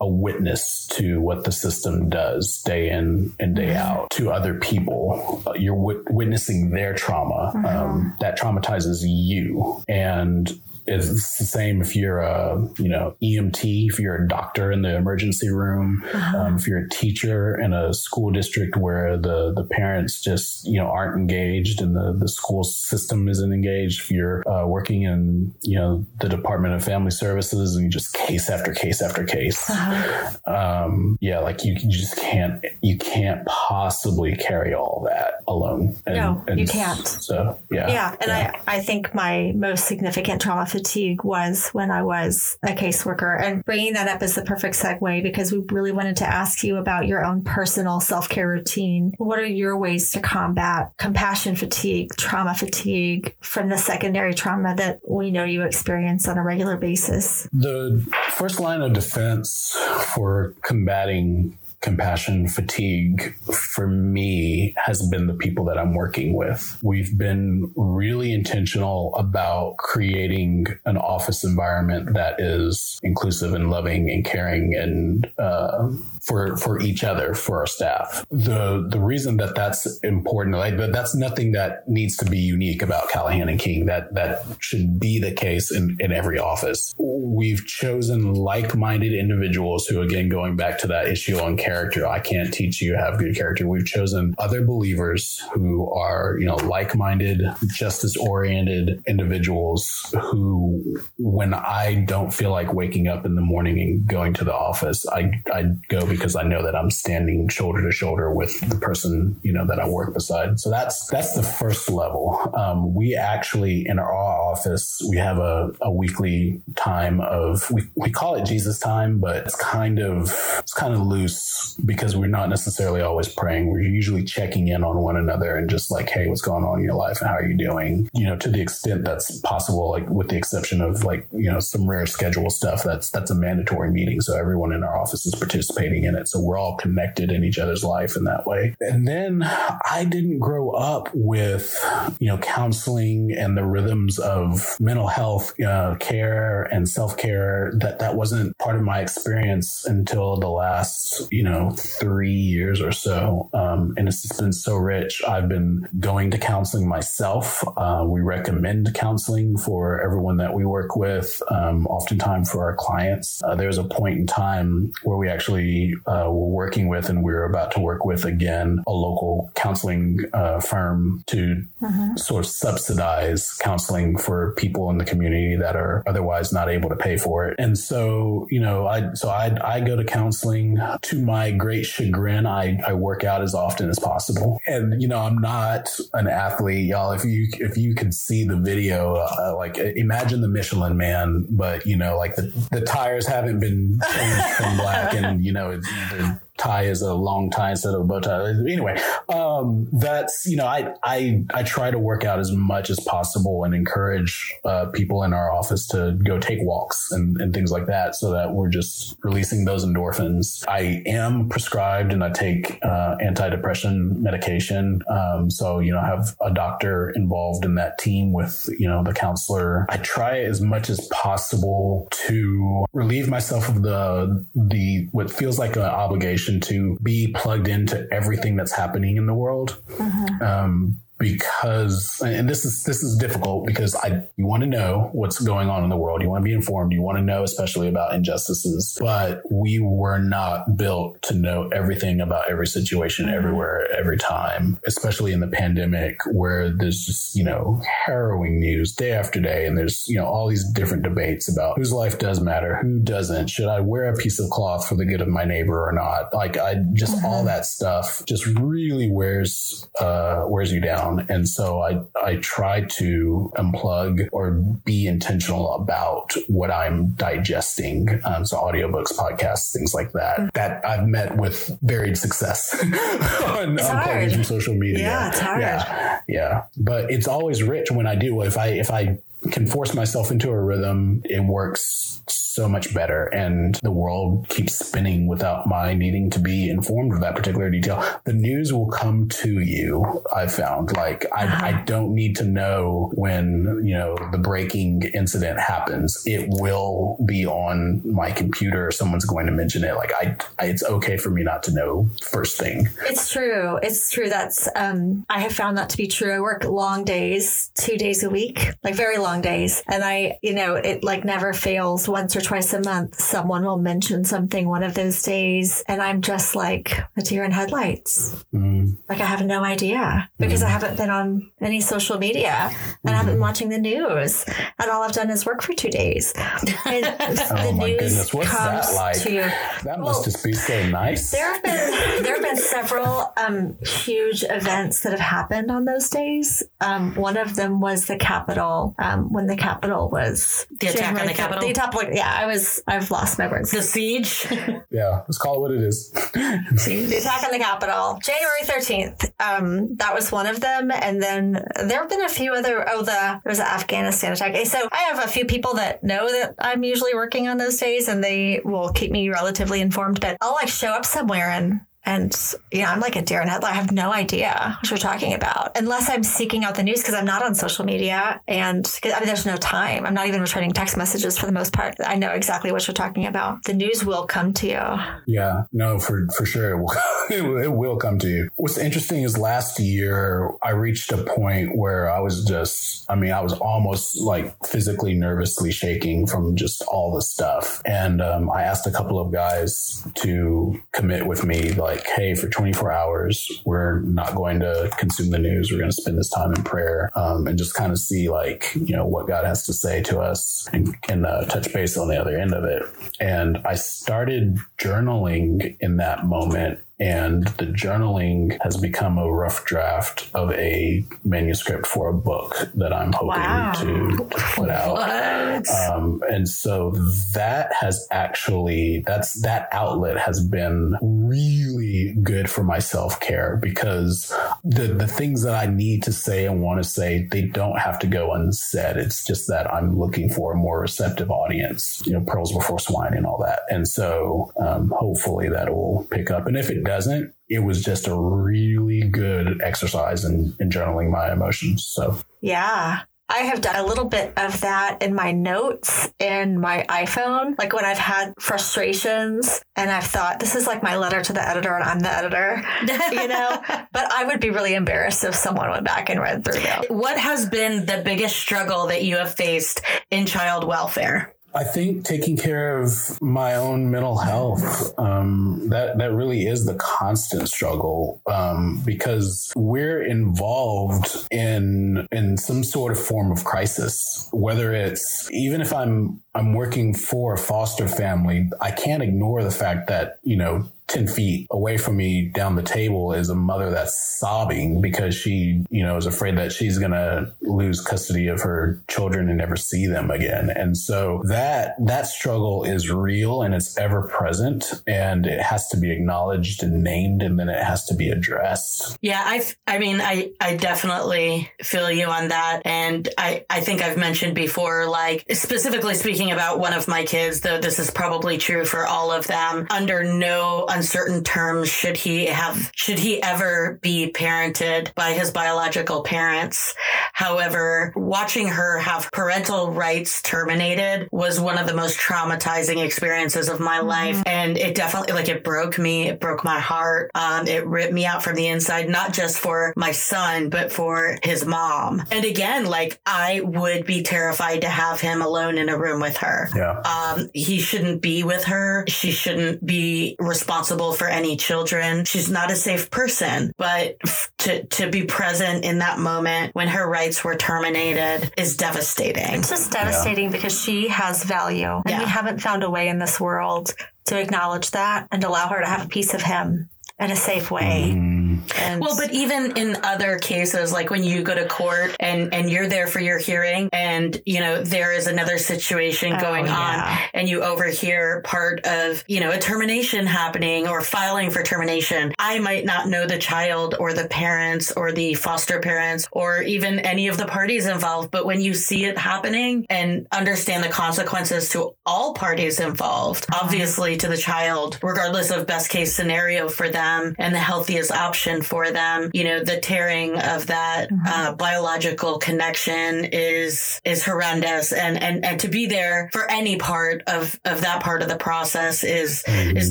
a witness to what the system does day in and day mm-hmm. out to other people. Uh, you're w- witnessing their trauma mm-hmm. um, that traumatizes you. And it's the same if you're a you know EMT, if you're a doctor in the emergency room, uh-huh. um, if you're a teacher in a school district where the the parents just you know aren't engaged and the the school system isn't engaged. If you're uh, working in you know the Department of Family Services and you just case after case after case, uh-huh. um, yeah, like you, you just can't you can't possibly carry all that alone. And, no, and you can't. So yeah, yeah, and yeah. I I think my most significant trauma fatigue was when I was a caseworker. And bringing that up is the perfect segue because we really wanted to ask you about your own personal self care routine. What are your ways to combat compassion fatigue, trauma fatigue from the secondary trauma that we know you experience on a regular basis? The first line of defense for combating compassion fatigue for me has been the people that I'm working with. We've been really intentional about creating an office environment that is inclusive and loving and caring and uh, for for each other for our staff. The the reason that that's important, like that's nothing that needs to be unique about Callahan and King. That that should be the case in in every office. We've chosen like-minded individuals who, again, going back to that issue on character, I can't teach you to have good character. We've chosen other believers who are you know like-minded, justice-oriented individuals who, when I don't feel like waking up in the morning and going to the office, I I go because I know that I'm standing shoulder to shoulder with the person, you know, that I work beside. So that's, that's the first level. Um, we actually, in our office, we have a, a weekly time of, we, we call it Jesus time, but it's kind of, it's kind of loose because we're not necessarily always praying. We're usually checking in on one another and just like, hey, what's going on in your life and how are you doing? You know, to the extent that's possible, like with the exception of like, you know, some rare schedule stuff, that's that's a mandatory meeting. So everyone in our office is participating in it. So we're all connected in each other's life in that way. And then I didn't grow up with, you know, counseling and the rhythms of mental health uh, care and self care. That that wasn't part of my experience until the last, you know, three years or so. Um, and it's just been so rich. I've been going to counseling myself. Uh, we recommend counseling for everyone that we work with, um, oftentimes for our clients. Uh, there's a point in time where we actually uh, were working with and we are about to work with again a local counseling uh, firm to mm-hmm. sort of subsidize counseling for people in the community that are otherwise not able to pay for it. And so, you know, I so I I go to counseling to my great chagrin. I I work out as often as possible, and you know, I'm not an athlete, y'all. If you if you could see the video, uh, like imagine the Michelin Man, but you know, like the the tires haven't been changed from black, and you know, the tie is a long tie instead of a bow tie. Anyway, um, that's you know I I I try to work out as much as possible and encourage uh, people in our office to go take walks and, and things like that, so that we're just releasing those endorphins. I am prescribed and I take uh, antidepressant medication, um, so you know I have a doctor involved in that team with you know the counselor. I try as much as possible to relieve myself of the the what feels like an obligation to be plugged into everything that's happening in the world. Mm-hmm. Um, because and this is this is difficult because I you want to know what's going on in the world. You want to be informed. You want to know especially about injustices. But we were not built to know everything about every situation mm-hmm. everywhere every time, especially in the pandemic where there's just, you know, harrowing news day after day and there's, you know, all these different debates about whose life does matter, who doesn't. Should I wear a piece of cloth for the good of my neighbor or not? Like I just mm-hmm. all that stuff just really wears uh wears you down down. And so I, I try to unplug or be intentional about what I'm digesting. Um, so audiobooks, podcasts, things like that, mm-hmm. that I've met with varied success on unplugging from social media. Yeah, it's hard. Yeah, yeah. But it's always rich when I do. If I, if I can force myself into a rhythm, it works so much better and the world keeps spinning without my needing to be informed of that particular detail. The news will come to you. I've found like I, I uh-huh. don't need to know when, you know, the breaking incident happens. It will be on my computer. Someone's going to mention it. Like I, I it's okay for me not to know first thing. It's true. It's true. That's, um, I have found that to be true. I work long days, two days a week, like very long days. And I, you know, it like never fails once or twice a month, someone will mention something one of those days, and I'm just like a deer in headlights. Mm. Like I have no idea because mm. I haven't been on any social media and. I haven't been watching the news, and all I've done is work for two days. And oh my goodness, what's that like? To, that well, must just be so nice. There have been there have been several um, huge events that have happened on those days. Um, one of them was the Capitol um, when the Capitol was the attack on the Capitol. The top, yeah, I was, I've lost my words. The siege. yeah, let's call it what it is. the attack on the Capitol, January thirteenth. Um, that was one of them, and then there have been a few other. Oh, the there was an Afghanistan attack. So I have a few people that know that I'm usually working on those days, and they will keep me relatively informed. But I'll like show up somewhere and and yeah, I'm like a deer in headlight. I have no idea what you're talking about unless I'm seeking out the news because I'm not on social media and I mean, there's no time. I'm not even returning text messages for the most part. I know exactly what you're talking about. The news will come to you. Yeah, no, for for sure, it will, it will come to you. What's interesting is last year I reached a point where I was just, I mean, I was almost like physically nervously shaking from just all the stuff, and um, I asked a couple of guys to commit with me, like like, hey, for 24 hours, we're not going to consume the news. We're going to spend this time in prayer um, and just kind of see, like, you know, what God has to say to us and, and uh, touch base on the other end of it. And I started journaling in that moment and the journaling has become a rough draft of a manuscript for a book that I'm hoping Wow. to, put out. Um, and so that has actually that's that outlet has been really good for my self care because the the things that I need to say and want to say they don't have to go unsaid. It's just that I'm looking for a more receptive audience. You know, pearls before swine and all that. And so um, hopefully that will pick up. And if it doesn't, it was just a really good exercise in, in journaling my emotions. So Yeah. I have done a little bit of that in my notes in my iPhone. Like when I've had frustrations and I've thought, this is like my letter to the editor and I'm the editor, you know? but I would be really embarrassed if someone went back and read through them. What has been the biggest struggle that you have faced in child welfare? I think taking care of my own mental health um, that that really is the constant struggle um, because we're involved in in some sort of form of crisis. Whether it's even if I'm I'm working for a foster family, I can't ignore the fact that you know 10 feet away from me down the table is a mother that's sobbing because she, you know, is afraid that she's going to lose custody of her children and never see them again. And so that, that struggle is real and it's ever present and it has to be acknowledged and named and then it has to be addressed. Yeah, I I mean I I definitely feel you on that and I I think I've mentioned before like specifically speaking about one of my kids though this is probably true for all of them under no uncertain terms should he have should he ever be parented by his biological parents. However, watching her have parental rights terminated was one of the most traumatizing experiences of my life and it definitely like it broke me, it broke my heart. Um it ripped me out from the inside not just for my son but for his mom. And again, like I would be terrified to have him alone in a room with her. Yeah. Um, he shouldn't be with her. She shouldn't be responsible for any children. She's not a safe person. But f- to to be present in that moment when her rights were terminated is devastating. It's just devastating because she has value. And Yeah. we haven't found a way in this world to acknowledge that and allow her to have a piece of him in a safe way. Mm, And Well, but even in other cases, like when you go to court and and you're there for your hearing, and you know there is another situation Oh, going yeah. on, and you overhear part of you know a termination happening or filing for termination. I might not know the child or the parents or the foster parents or even any of the parties involved, but when you see it happening and understand the consequences to all parties involved, obviously to the child, regardless of best case scenario for them and the healthiest option for them, you know, the tearing of that uh, biological connection is is horrendous, and and and to be there for any part of of that part of the process is is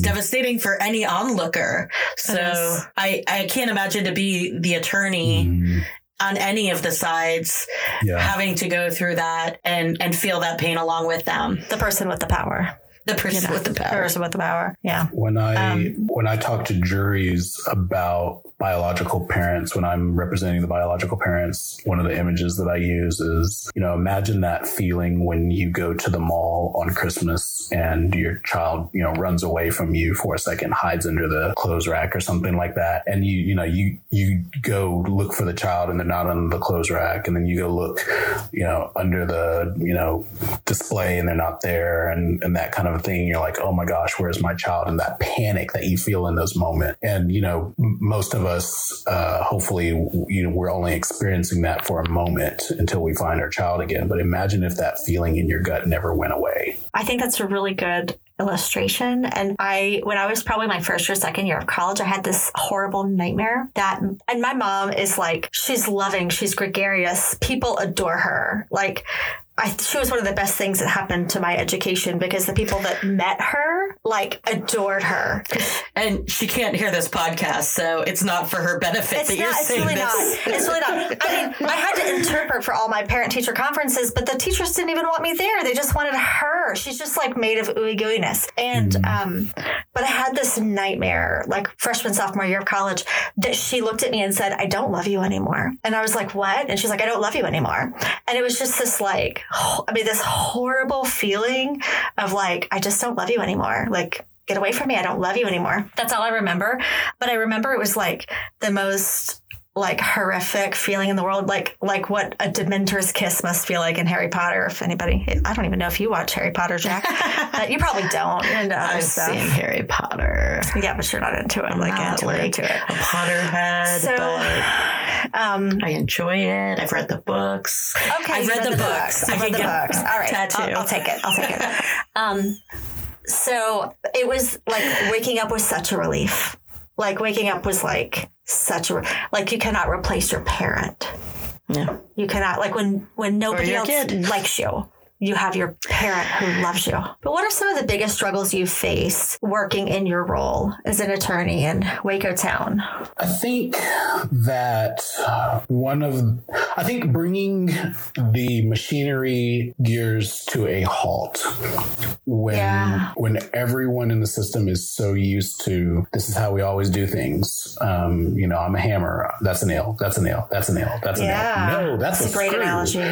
devastating for any onlooker. So is. I I can't imagine to be the attorney mm, on any of the sides yeah. having to go through that and and feel that pain along with them. the person with the power. The person you know, with the The power. person with the power. Yeah. When I Um, when I talk to juries about biological parents, when I'm representing the biological parents, one of the images that I use is, you know, imagine that feeling when you go to the mall on Christmas and your child, you know, runs away from you for a second, hides under the clothes rack or something like that, and you, you know, you you go look for the child and they're not on the clothes rack, and then you go look, you know, under the, you know, display and they're not there, and and that kind of thing. You're like, oh my gosh, where's my child? And that panic that you feel in those moments. And you know, most of us, uh, hopefully, you know, we're only experiencing that for a moment until we find our child again. But imagine if that feeling in your gut never went away. I think that's a really good illustration. And I, when I was probably my first or second year of college, I had this horrible nightmare that, and my mom is like, she's loving, she's gregarious, people adore her. Like, I, she was one of the best things that happened to my education because the people that met her like adored her. And she can't hear this podcast, so it's not for her benefit It's that you're not. It's saying really this. not. It's really not. I mean, I had to interpret for all my parent teacher conferences, but the teachers didn't even want me there. They just wanted her. She's just like made of ooey gooiness. And um, but I had this nightmare, like freshman sophomore year of college, that she looked at me and said, "I don't love you anymore." And I was like, "What?" And she's like, "I don't love you anymore." And it was just this like, I mean, this horrible feeling of like, I just don't love you anymore. Like get away from me. I don't love you anymore. That's all I remember. But I remember it was like the most like horrific feeling in the world, like like what a Dementor's kiss must feel like in Harry Potter. If anybody, I don't even know if you watch Harry Potter, Jack. uh, you probably don't. And I've stuff. seen Harry Potter. Yeah, but you're not into it. I'm like not into like it. Into it. a Potterhead, So, but um, I enjoy it. I've read the books. Okay, I've you read, the, books. I've read can the get books. All right, tattoo. I'll, I'll take it. I'll take it. Um, so it was like waking up was such a relief. Like waking up was like such a like you cannot replace your parent. Yeah. You cannot like when when nobody else kid. likes you. You have your parent who loves you. But what are some of the biggest struggles you face working in your role as an attorney in Waco Town? I think that one of, I think bringing the machinery gears to a halt when Yeah. when everyone in the system is so used to this is how we always do things. Um, you know, I'm a hammer. That's a nail. That's a nail. That's a nail. That's a Yeah. nail. No, that's, That's a great screw. analogy.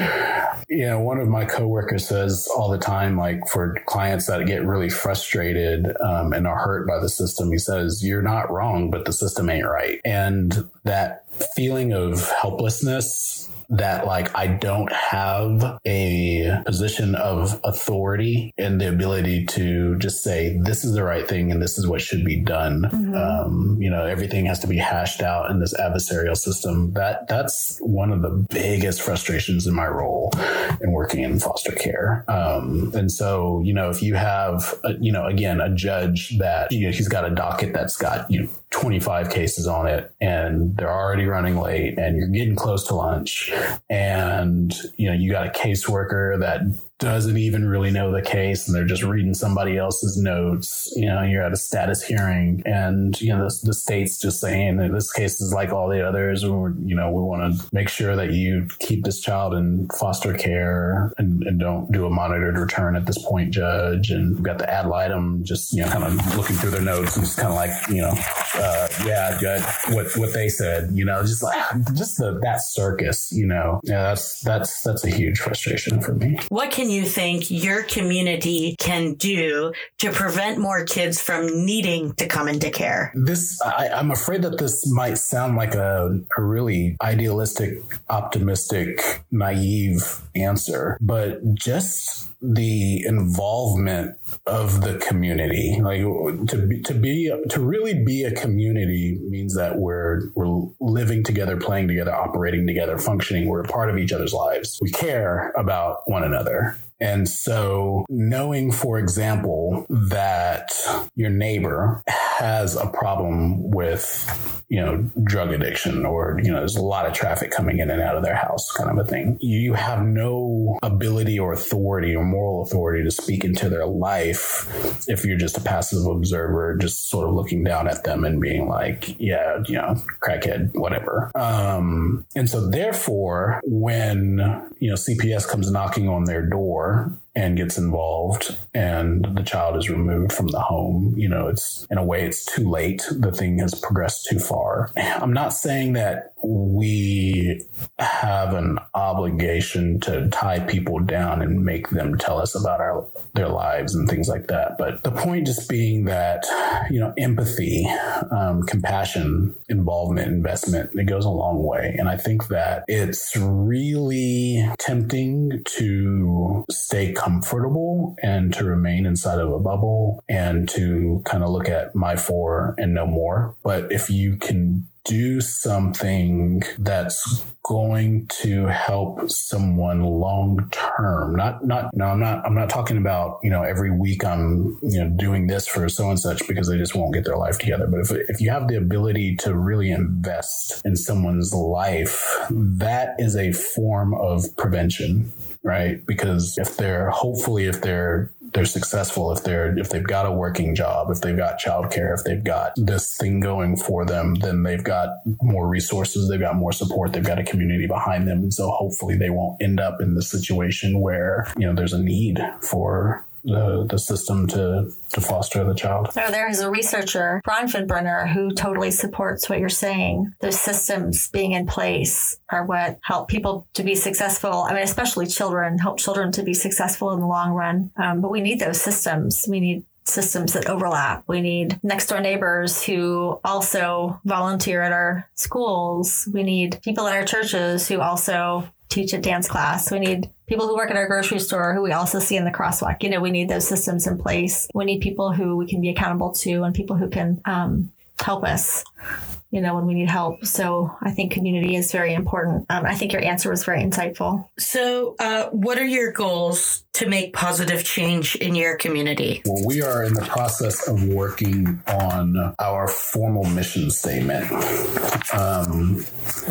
you know, one of my coworkers says all the time, like for clients that get really frustrated um, and are hurt by the system, he says, You're not wrong, but the system ain't right. And that feeling of helplessness that like I don't have a position of authority and the ability to just say this is the right thing and this is what should be done. Um, you know, everything has to be hashed out in this adversarial system. That that's one of the biggest frustrations in my role in working in foster care. Um, and so, you know, if you have, a, you know, again, a judge that you know, he's got a docket that's got you know 25 cases on it and they're already running late and you're getting close to lunch and you know you got a caseworker that doesn't even really know the case and they're just reading somebody else's notes you know you're at a status hearing and you know the, the state's just saying that this case is like all the others. Or you know we want to make sure that you keep this child in foster care and, and don't do a monitored return at this point judge. And we've got the ad litem just you know kind of looking through their notes and just kind of like you know uh, yeah judge what what they said you know just like just the that circus you know. Yeah that's that's that's a huge frustration for me. What can you think your community can do to prevent more kids from needing to come into care? this I, i'm afraid that this might sound like a, a really idealistic optimistic naive answer but just the involvement of the community. Like to be to be to really be a community means that we're we're living together playing together operating together functioning. We're a part of each other's lives. We care about one another and so knowing, for example, that your neighbor has a problem with, you know, drug addiction or, you know, there's a lot of traffic coming in and out of their house kind of a thing. You have no ability or authority or moral authority to speak into their life if you're just a passive observer, just sort of looking down at them and being like, yeah, you know, crackhead, whatever. Um, and so therefore, when, you know, CPS comes knocking on their door, are and gets involved and the child is removed from the home you know it's in a way it's too late. The thing has progressed too far. I'm not saying that we have an obligation to tie people down and make them tell us about our their lives and things like that. But the point just being that you know empathy um, compassion involvement investment it goes a long way. And i think that it's really tempting to stay comfortable and to remain inside of a bubble and to kind of look at my four and no more. But if you can do something that's going to help someone long term not not no i'm not i'm not talking about you know every week i'm you know doing this for so and such because they just won't get their life together but if, if you have the ability to really invest in someone's life that is a form of prevention right? Because if they're hopefully if they're they're successful if they're if they've got a working job if they've got childcare if they've got this thing going for them then they've got more resources they've got more support they've got a community behind them. And so hopefully they won't end up in the situation where you know there's a need for the, the system to to foster the child So there is a researcher, Bronfenbrenner, who totally supports what you're saying. The systems being in place are what help people to be successful. I mean, especially children, help children to be successful in the long run. Um, but we need those systems. We need systems that overlap. We need next door neighbors who also volunteer at our schools. We need people at our churches who also teach a dance class. We need people who work at our grocery store who we also see in the crosswalk. You know, we need those systems in place. We need people who we can be accountable to and people who can um, help us you know, when we need help. So I think community is very important. Um, I think your answer was very insightful. So, uh, what are your goals to make positive change in your community? Well, we are in the process of working on our formal mission statement um,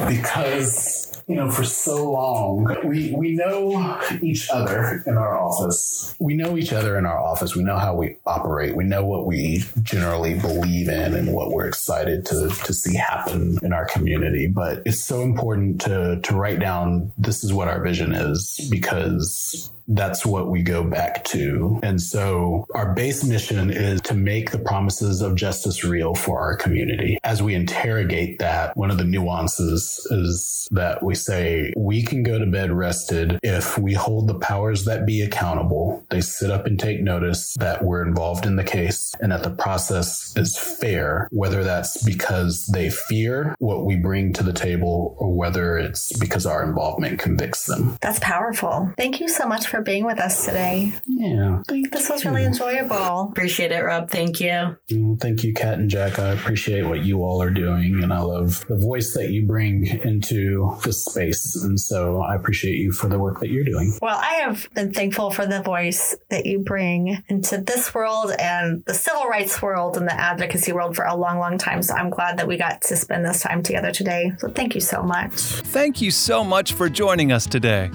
because you know, for so long. We we know each other in our office. We know each other in our office. We know how we operate. We know what we generally believe in and what we're excited to to see happen in our community. But it's so important to to write down this is what our vision is because that's what we go back to. And so our base mission is to make the promises of justice real for our community. As we interrogate that, one of the nuances is that we say we can go to bed rested if we hold the powers that be accountable. They sit up and take notice that we're involved in the case and that the process is fair, whether that's because they fear what we bring to the table or whether it's because our involvement convicts them. That's powerful. Thank you so much for for being with us today. Yeah. This was really enjoyable. Appreciate it, Rob. Thank you. Mm, thank you, Kat and Jack. I appreciate what you all are doing, and I love the voice that you bring into this space. And so I appreciate you for the work that you're doing. Well, I have been thankful for the voice that you bring into this world and the civil rights world and the advocacy world for a long, long time. So I'm glad that we got to spend this time together today. So thank you so much. Thank you so much for joining us today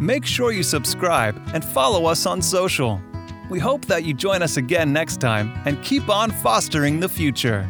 make sure you subscribe and follow us on social. We hope that you join us again next time and keep on fostering the future.